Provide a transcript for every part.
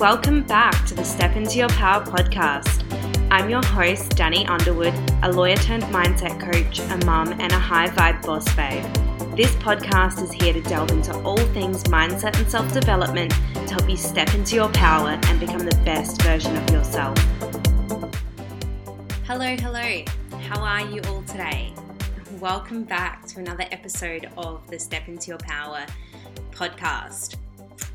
Welcome back to the Step Into Your Power podcast. I'm your host, Danny Underwood, a lawyer turned mindset coach, a mum, and a high vibe boss babe. This podcast is here to delve into all things mindset and self development to help you step into your power and become the best version of yourself. Hello, hello. How are you all today? Welcome back to another episode of the Step Into Your Power podcast.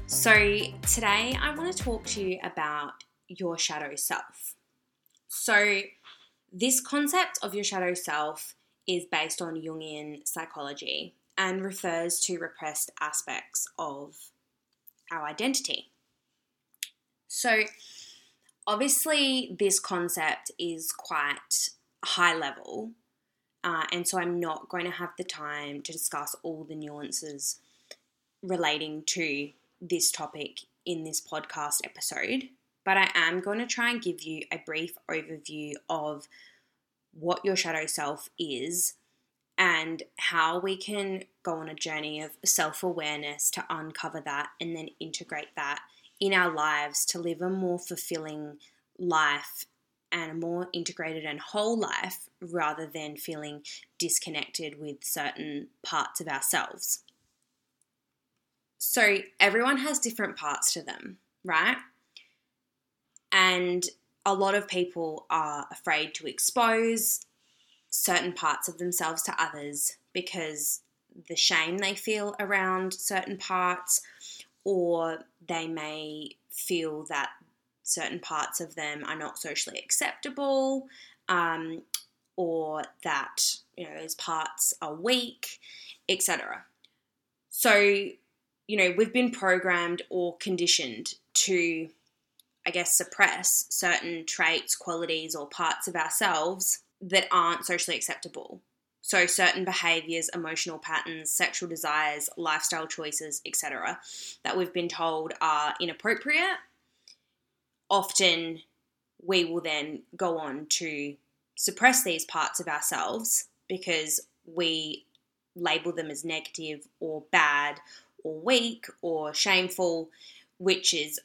So, today I want to talk to you about your shadow self. So, this concept of your shadow self is based on Jungian psychology and refers to repressed aspects of our identity. So, obviously, this concept is quite high level, uh, and so I'm not going to have the time to discuss all the nuances relating to this topic in this podcast episode, but I am going to try and give you a brief overview of what your shadow self is and how we can go on a journey of self awareness to uncover that and then integrate that in our lives to live a more fulfilling life and a more integrated and whole life rather than feeling disconnected with certain parts of ourselves. So everyone has different parts to them, right? And a lot of people are afraid to expose certain parts of themselves to others because the shame they feel around certain parts, or they may feel that certain parts of them are not socially acceptable, um, or that you know those parts are weak, etc. So you know, we've been programmed or conditioned to, I guess, suppress certain traits, qualities, or parts of ourselves that aren't socially acceptable. So, certain behaviors, emotional patterns, sexual desires, lifestyle choices, etc., that we've been told are inappropriate, often we will then go on to suppress these parts of ourselves because we label them as negative or bad or weak or shameful, which is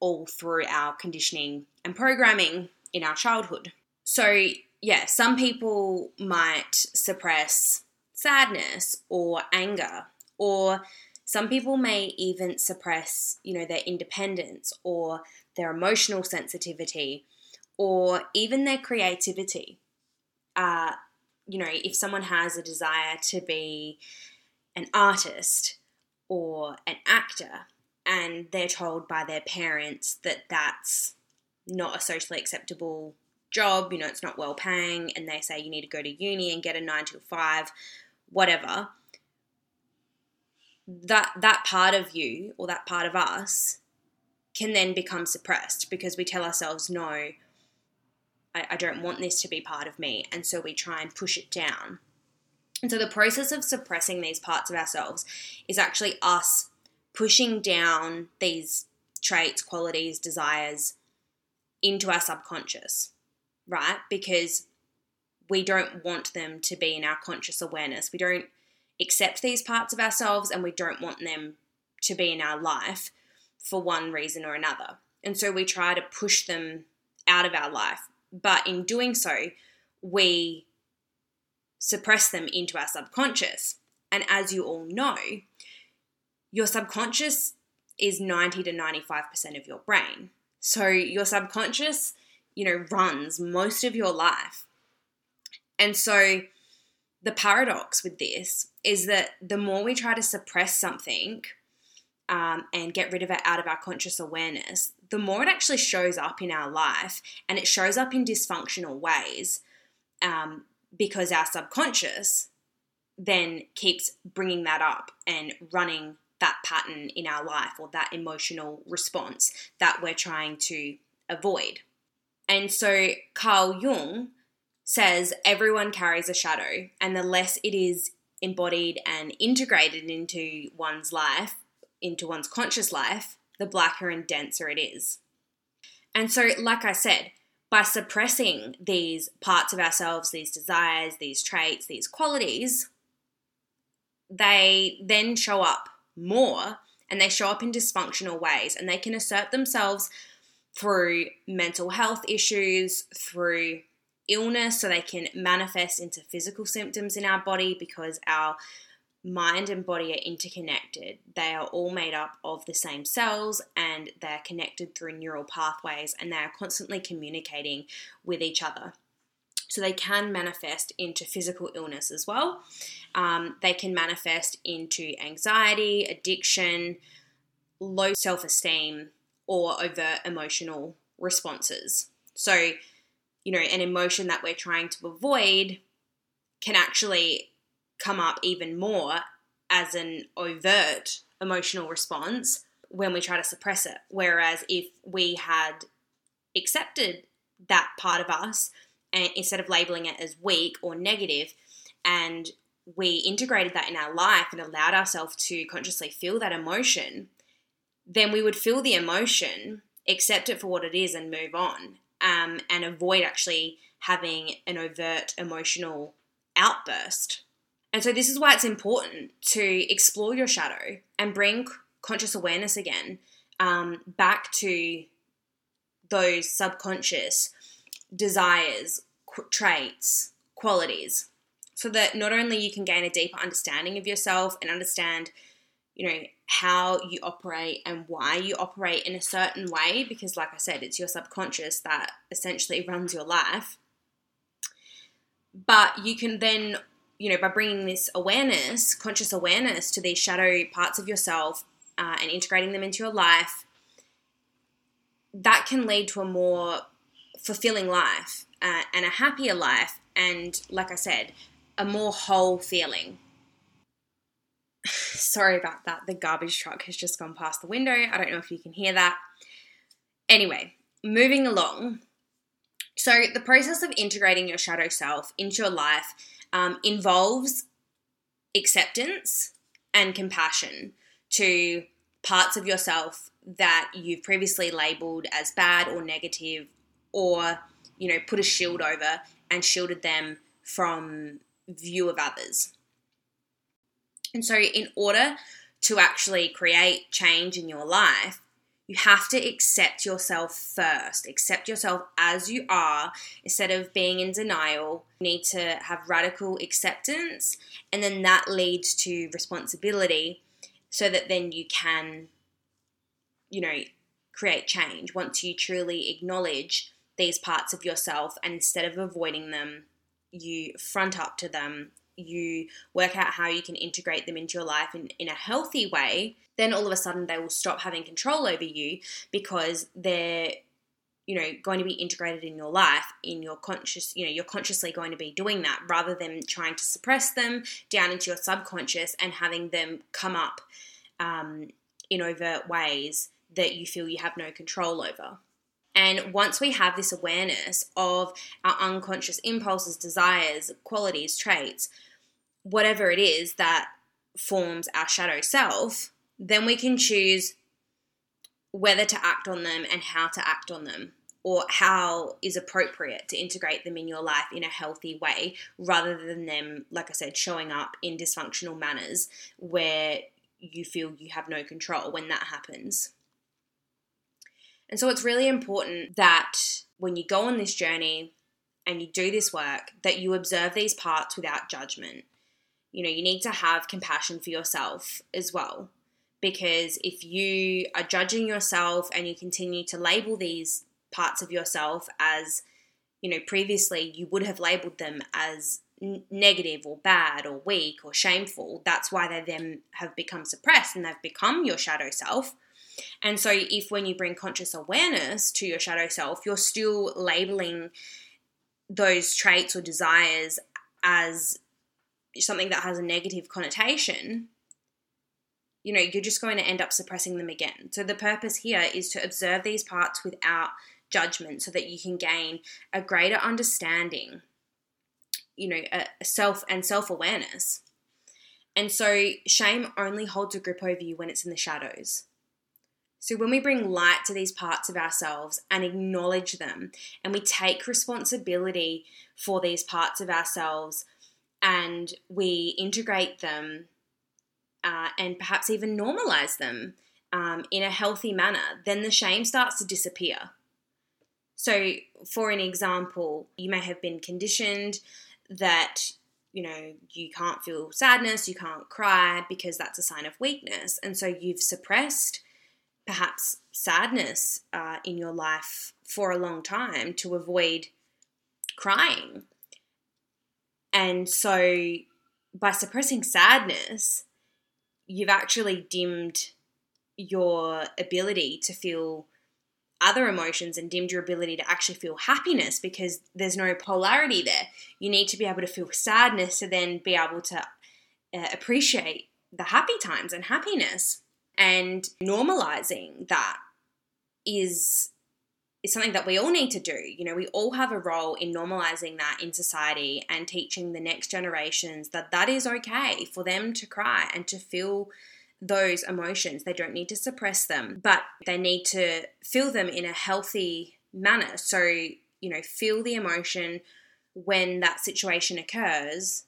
all through our conditioning and programming in our childhood. So, yeah, some people might suppress sadness or anger, or some people may even suppress, you know, their independence or their emotional sensitivity or even their creativity. Uh, you know, if someone has a desire to be an artist, or an actor and they're told by their parents that that's not a socially acceptable job, you know, it's not well paying, and they say you need to go to uni and get a nine to five, whatever. That that part of you or that part of us can then become suppressed because we tell ourselves, no, I, I don't want this to be part of me, and so we try and push it down. And so the process of suppressing these parts of ourselves is actually us pushing down these traits, qualities, desires into our subconscious, right? Because we don't want them to be in our conscious awareness. We don't accept these parts of ourselves and we don't want them to be in our life for one reason or another. And so we try to push them out of our life. But in doing so, we suppress them into our subconscious. And as you all know, your subconscious is 90 to 95% of your brain. So your subconscious, you know, runs most of your life. And so the paradox with this is that the more we try to suppress something um, and get rid of it out of our conscious awareness, the more it actually shows up in our life and it shows up in dysfunctional ways um, because our subconscious then keeps bringing that up and running that pattern in our life or that emotional response that we're trying to avoid. And so Carl Jung says everyone carries a shadow, and the less it is embodied and integrated into one's life, into one's conscious life, the blacker and denser it is. And so, like I said, by suppressing these parts of ourselves, these desires, these traits, these qualities, they then show up more and they show up in dysfunctional ways and they can assert themselves through mental health issues, through illness, so they can manifest into physical symptoms in our body because our mind and body are interconnected. They are all made up of the same cells and they're connected through neural pathways and they are constantly communicating with each other. So they can manifest into physical illness as well. Um, they can manifest into anxiety, addiction, low self esteem, or overt emotional responses. So, you know, an emotion that we're trying to avoid can actually come up even more as an overt emotional response when we try to suppress it. Whereas if we had accepted that part of us and instead of labeling it as weak or negative and we integrated that in our life and allowed ourselves to consciously feel that emotion, then we would feel the emotion, accept it for what it is, and move on, um, and avoid actually having an overt emotional outburst. And so, this is why it's important to explore your shadow and bring conscious awareness again um, back to those subconscious desires, qu- traits, qualities, so that not only you can gain a deeper understanding of yourself and understand, you know, how you operate and why you operate in a certain way, because, like I said, it's your subconscious that essentially runs your life. But you can then you know, by bringing this awareness, conscious awareness to these shadow parts of yourself uh, and integrating them into your life, that can lead to a more fulfilling life uh, and a happier life. And like I said, a more whole feeling. Sorry about that. The garbage truck has just gone past the window. I don't know if you can hear that. Anyway, moving along. So, the process of integrating your shadow self into your life um, involves acceptance and compassion to parts of yourself that you've previously labeled as bad or negative or you know put a shield over and shielded them from view of others. And so in order to actually create change in your life you have to accept yourself first. Accept yourself as you are instead of being in denial. You need to have radical acceptance, and then that leads to responsibility so that then you can, you know, create change once you truly acknowledge these parts of yourself and instead of avoiding them, you front up to them you work out how you can integrate them into your life in, in a healthy way, then all of a sudden they will stop having control over you because they're you know going to be integrated in your life in your conscious you know you're consciously going to be doing that rather than trying to suppress them down into your subconscious and having them come up um, in overt ways that you feel you have no control over and once we have this awareness of our unconscious impulses, desires, qualities, traits, whatever it is that forms our shadow self, then we can choose whether to act on them and how to act on them or how is appropriate to integrate them in your life in a healthy way rather than them like i said showing up in dysfunctional manners where you feel you have no control when that happens and so it's really important that when you go on this journey and you do this work, that you observe these parts without judgment. You know, you need to have compassion for yourself as well. Because if you are judging yourself and you continue to label these parts of yourself as, you know, previously you would have labeled them as negative or bad or weak or shameful, that's why they then have become suppressed and they've become your shadow self. And so, if when you bring conscious awareness to your shadow self, you're still labeling those traits or desires as something that has a negative connotation, you know, you're just going to end up suppressing them again. So, the purpose here is to observe these parts without judgment so that you can gain a greater understanding, you know, a self and self awareness. And so, shame only holds a grip over you when it's in the shadows. So, when we bring light to these parts of ourselves and acknowledge them, and we take responsibility for these parts of ourselves and we integrate them uh, and perhaps even normalize them um, in a healthy manner, then the shame starts to disappear. So, for an example, you may have been conditioned that you know you can't feel sadness, you can't cry because that's a sign of weakness, and so you've suppressed perhaps sadness uh, in your life for a long time to avoid crying. And so, by suppressing sadness, you've actually dimmed your ability to feel other emotions and dimmed your ability to actually feel happiness because there's no polarity there. You need to be able to feel sadness to then be able to uh, appreciate the happy times and happiness. And normalizing that is is something that we all need to do. You know, we all have a role in normalizing that in society and teaching the next generations that that is okay for them to cry and to feel those emotions. They don't need to suppress them, but they need to feel them in a healthy manner. So, you know, feel the emotion when that situation occurs,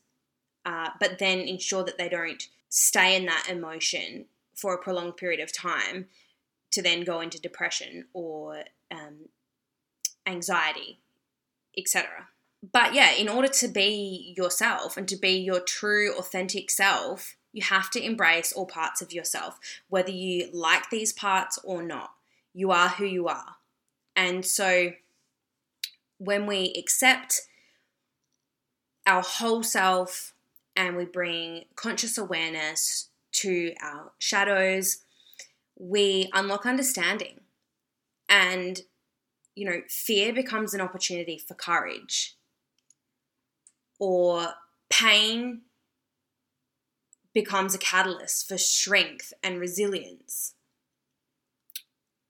uh, but then ensure that they don't stay in that emotion for a prolonged period of time to then go into depression or um, anxiety, etc. But yeah, in order to be yourself and to be your true, authentic self, you have to embrace all parts of yourself, whether you like these parts or not. You are who you are. And so when we accept our whole self and we bring conscious awareness to our shadows, we unlock understanding. And, you know, fear becomes an opportunity for courage, or pain becomes a catalyst for strength and resilience,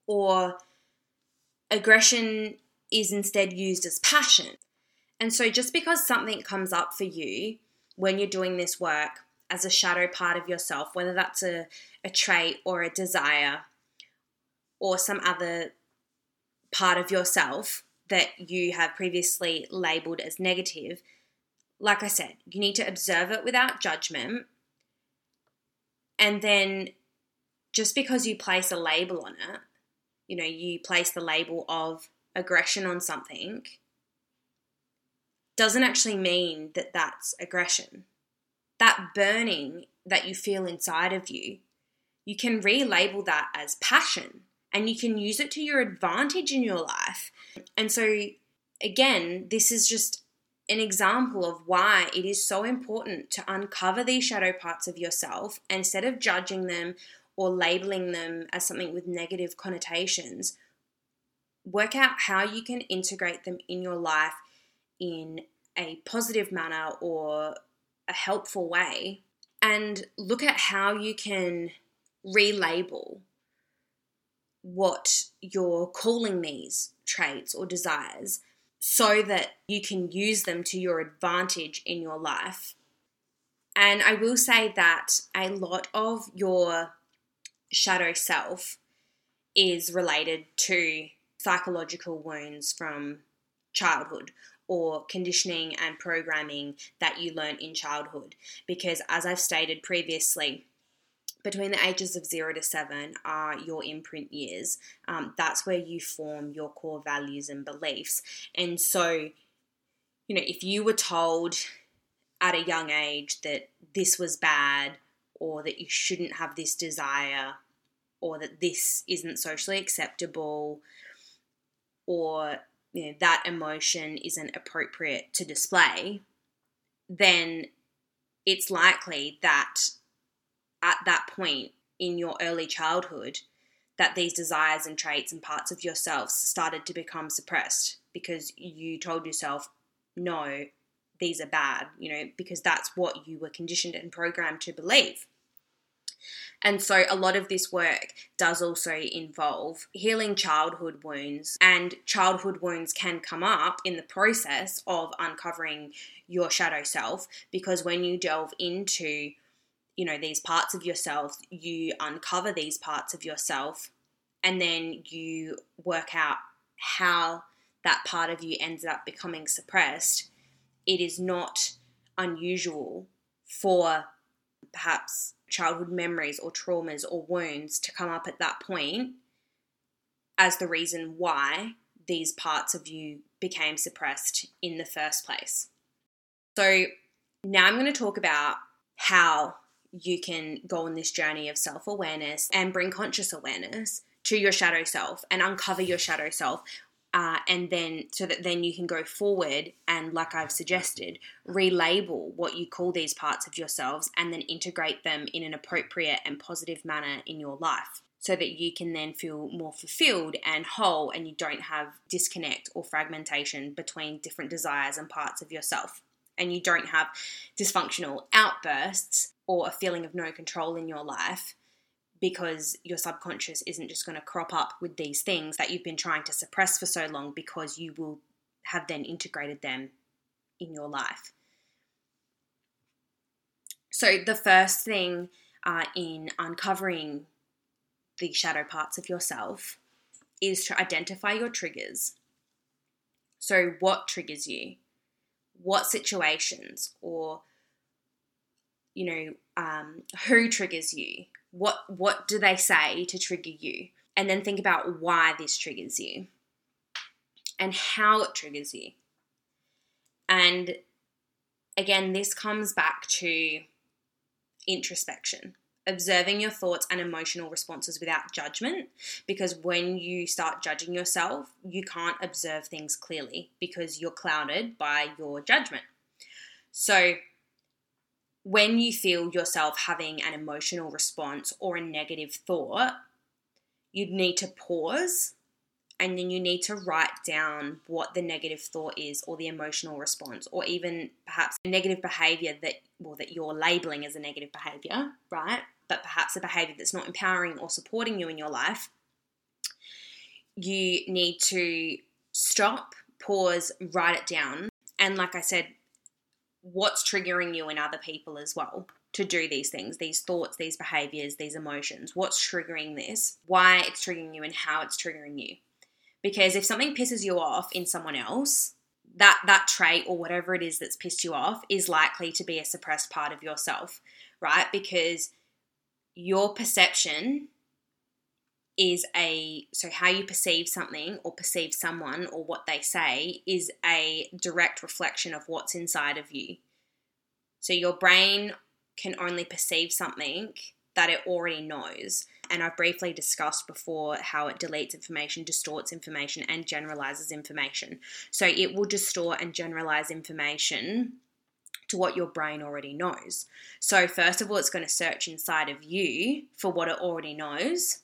or aggression is instead used as passion. And so, just because something comes up for you when you're doing this work as a shadow part of yourself, whether that's a, a trait or a desire or some other part of yourself that you have previously labeled as negative, like I said, you need to observe it without judgment. And then just because you place a label on it, you know, you place the label of aggression on something, doesn't actually mean that that's aggression. That burning that you feel inside of you, you can relabel that as passion and you can use it to your advantage in your life. And so, again, this is just an example of why it is so important to uncover these shadow parts of yourself instead of judging them or labeling them as something with negative connotations. Work out how you can integrate them in your life in a positive manner or a helpful way, and look at how you can relabel what you're calling these traits or desires so that you can use them to your advantage in your life. And I will say that a lot of your shadow self is related to psychological wounds from childhood or conditioning and programming that you learn in childhood. Because, as I've stated previously, between the ages of zero to seven are your imprint years. Um, that's where you form your core values and beliefs. And so, you know, if you were told at a young age that this was bad or that you shouldn't have this desire or that this isn't socially acceptable or you know that emotion isn't appropriate to display then it's likely that at that point in your early childhood that these desires and traits and parts of yourself started to become suppressed because you told yourself, no, these are bad, you know, because that's what you were conditioned and programmed to believe. And so, a lot of this work does also involve healing childhood wounds, and childhood wounds can come up in the process of uncovering your shadow self because when you delve into you know these parts of yourself you uncover these parts of yourself and then you work out how that part of you ends up becoming suppressed it is not unusual for perhaps childhood memories or traumas or wounds to come up at that point as the reason why these parts of you became suppressed in the first place. So, now I'm going to talk about how you can go on this journey of self awareness and bring conscious awareness to your shadow self and uncover your shadow self. Uh, and then, so that then you can go forward and, like I've suggested, relabel what you call these parts of yourselves and then integrate them in an appropriate and positive manner in your life so that you can then feel more fulfilled and whole and you don't have disconnect or fragmentation between different desires and parts of yourself. And you don't have dysfunctional outbursts or a feeling of no control in your life because your subconscious isn't just going to crop up with these things that you've been trying to suppress for so long because you will have then integrated them in your life. So, the first thing uh, in uncovering the shadow parts of yourself is to identify your triggers. So, what triggers you? What situations or you know um, who triggers you? What what do they say to trigger you? And then think about why this triggers you and how it triggers you. And again, this comes back to introspection observing your thoughts and emotional responses without judgment because when you start judging yourself, you can't observe things clearly because you're clouded by your judgment. So, when you feel yourself having an emotional response or a negative thought, you need to pause and then you need to write down what the negative thought is or the emotional response or even perhaps a negative behavior that well that you're labeling as a negative behavior, right? but perhaps a behavior that's not empowering or supporting you in your life, you need to stop, pause, write it down. And like I said, what's triggering you in other people as well to do these things, these thoughts, these behaviors, these emotions. What's triggering this, why it's triggering you, and how it's triggering you. Because if something pisses you off in someone else, that that trait or whatever it is that's pissed you off is likely to be a suppressed part of yourself, right? Because your perception is a so how you perceive something or perceive someone or what they say is a direct reflection of what's inside of you. So your brain can only perceive something that it already knows. And I've briefly discussed before how it deletes information, distorts information, and generalizes information. So it will distort and generalize information to what your brain already knows. So, first of all, it's going to search inside of you for what it already knows,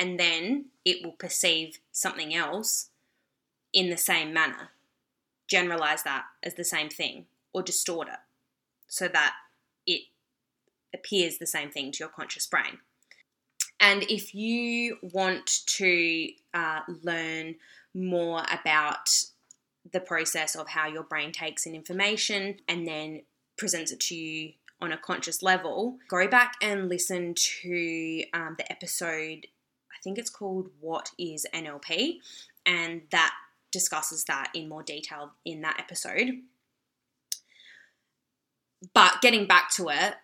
and then it will perceive something else in the same manner. Generalize that as the same thing or distort it so that it appears the same thing to your conscious brain. And if you want to uh, learn more about the process of how your brain takes in information and then presents it to you on a conscious level, go back and listen to um, the episode, think it's called What is NLP? And that discusses that in more detail in that episode. But getting back to it,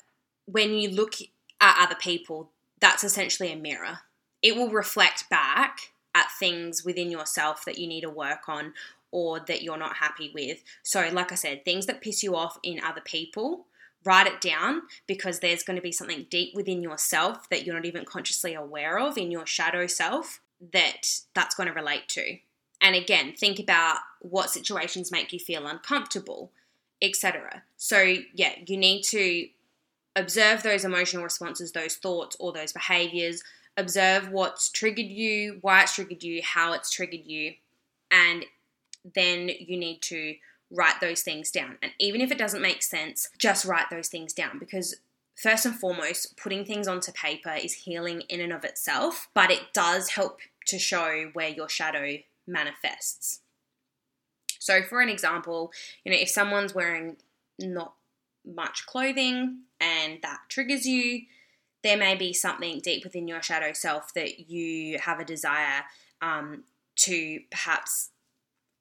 when you look at other people, that's essentially a mirror. It will reflect back at things within yourself that you need to work on or that you're not happy with. So, like I said, things that piss you off in other people, write it down because there's going to be something deep within yourself that you're not even consciously aware of in your shadow self that that's going to relate to. And again, think about what situations make you feel uncomfortable, etc. So, yeah, you need to observe those emotional responses, those thoughts, or those behaviors. Observe what's triggered you, why it's triggered you, how it's triggered you, and then you need to write those things down. And even if it doesn't make sense, just write those things down because first and foremost, putting things onto paper is healing in and of itself, but it does help to show where your shadow manifests. So, for an example, you know, if someone's wearing not much clothing and that triggers you, there may be something deep within your shadow self that you have a desire um, to perhaps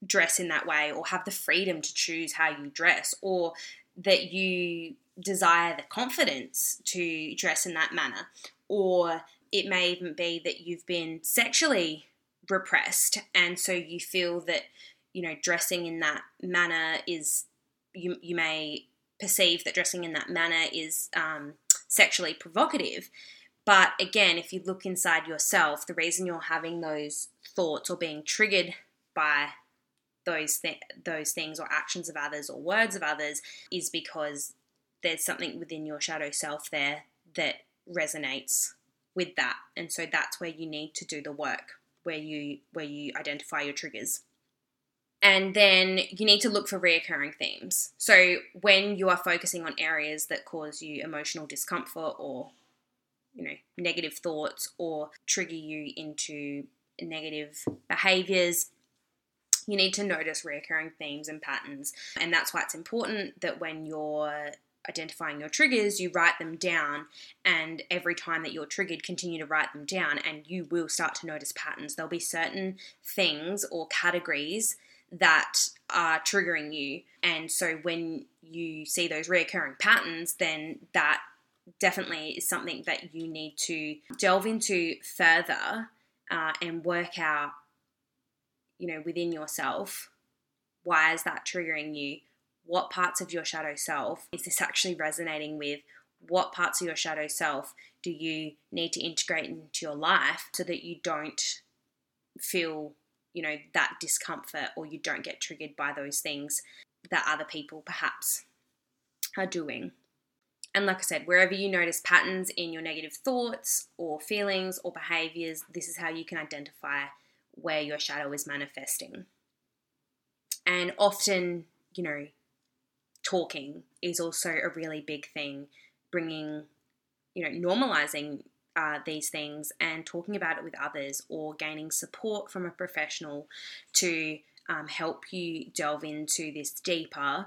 dress in that way or have the freedom to choose how you dress or that you desire the confidence to dress in that manner, or it may even be that you've been sexually repressed, and so you feel that you know dressing in that manner is you you may perceive that dressing in that manner is um, sexually provocative. But again, if you look inside yourself, the reason you're having those thoughts or being triggered by those th- those things or actions of others or words of others is because there's something within your shadow self there that resonates with that. And so that's where you need to do the work where you where you identify your triggers. And then you need to look for reoccurring themes. So when you are focusing on areas that cause you emotional discomfort or you know negative thoughts or trigger you into negative behaviors you need to notice reoccurring themes and patterns. And that's why it's important that when you're identifying your triggers, you write them down, and every time that you're triggered, continue to write them down, and you will start to notice patterns. There'll be certain things or categories that are triggering you, and so when you see those reoccurring patterns, then that definitely is something that you need to delve into further uh, and work out you know, within yourself, why is that triggering you? What parts of your shadow self is this actually resonating with? What parts of your shadow self do you need to integrate into your life so that you don't feel, you know, that discomfort or you don't get triggered by those things that other people perhaps are doing? And like I said, wherever you notice patterns in your negative thoughts or feelings or behaviors, this is how you can identify where your shadow is manifesting. And often, you know, talking is also a really big thing, bringing, you know, normalizing uh, these things and talking about it with others or gaining support from a professional to um, help you delve into this deeper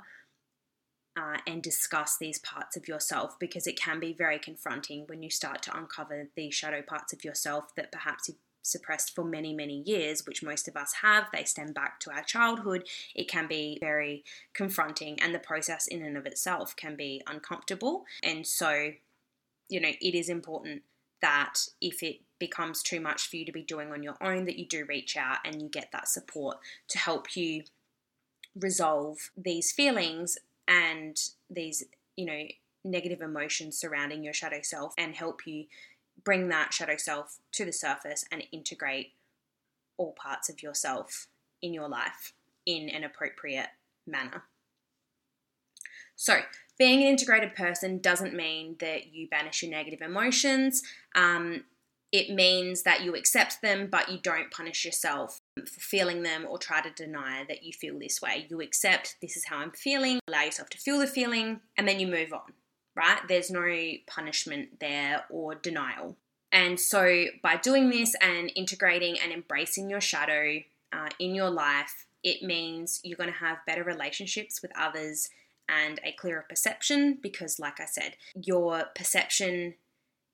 uh, and discuss these parts of yourself because it can be very confronting when you start to uncover these shadow parts of yourself that perhaps you've suppressed for many, many years, which most of us have. They stem back to our childhood. It can be very confronting, and the process in and of itself can be uncomfortable. And so, you know, it is important that if it becomes too much for you to be doing on your own, that you do reach out and you get that support to help you resolve these feelings and these, you know, negative emotions surrounding your shadow self and help you bring that shadow self to the surface and integrate all parts of yourself in your life in an appropriate manner. So, being an integrated person doesn't mean that you banish your negative emotions. Um, it means that you accept them, but you don't punish yourself for feeling them or try to deny that you feel this way. You accept this is how I'm feeling, allow yourself to feel the feeling, and then you move on right? There's no punishment there or denial. And so, by doing this and integrating and embracing your shadow uh, in your life, it means you're going to have better relationships with others and a clearer perception because, like I said, your perception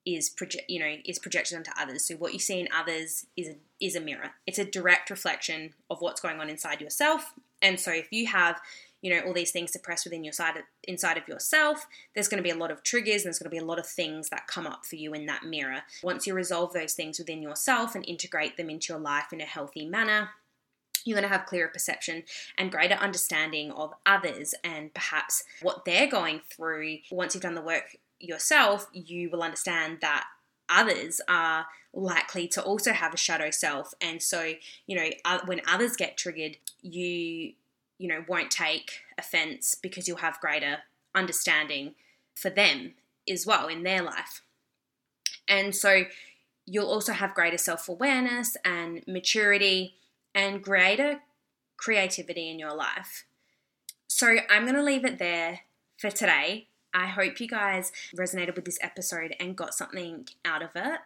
is project you know is projected onto others. So what you see in others is a, is a mirror. It's a direct reflection of what's going on inside yourself. And so if you have you know all these things suppressed within your side of, inside of yourself there's going to be a lot of triggers and there's going to be a lot of things that come up for you in that mirror. Once you resolve those things within yourself and integrate them into your life in a healthy manner you're going to have clearer perception and greater understanding of others and perhaps what they're going through. Once you've done the work yourself you will understand that others are likely to also have a shadow self. And so you know when others get triggered you you know, won't take offense because you'll have greater understanding for them as well in their life. And so you'll also have greater self awareness and maturity and greater creativity in your life. So I'm going to leave it there for today. I hope you guys resonated with this episode and got something out of it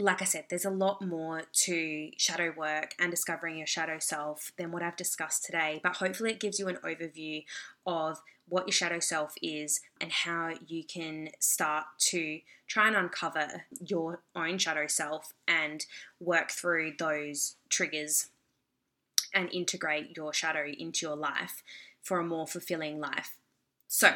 like I said, there's a lot more to shadow work and discovering your shadow self than what I've discussed today, but hopefully it gives you an overview of what your shadow self is and how you can start to try and uncover your own shadow self and work through those triggers and integrate your shadow into your life for a more fulfilling life. So,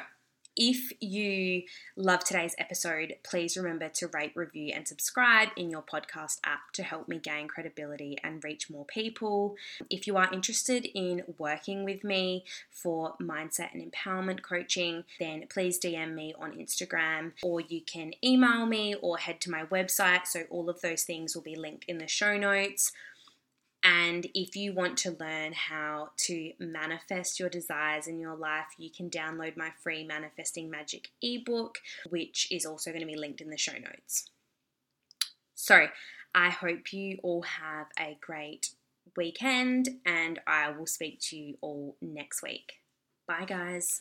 If you love today's episode, please remember to rate, review, and subscribe in your podcast app to help me gain credibility and reach more people. If you are interested in working with me for mindset and empowerment coaching, then please DM me on Instagram or you can email me or head to my website. So, all of those things will be linked in the show notes. And if you want to learn how to manifest your desires in your life, you can download my free Manifesting Magic ebook, which is also going to be linked in the show notes. So, I hope you all have a great weekend, and I will speak to you all next week. Bye, guys.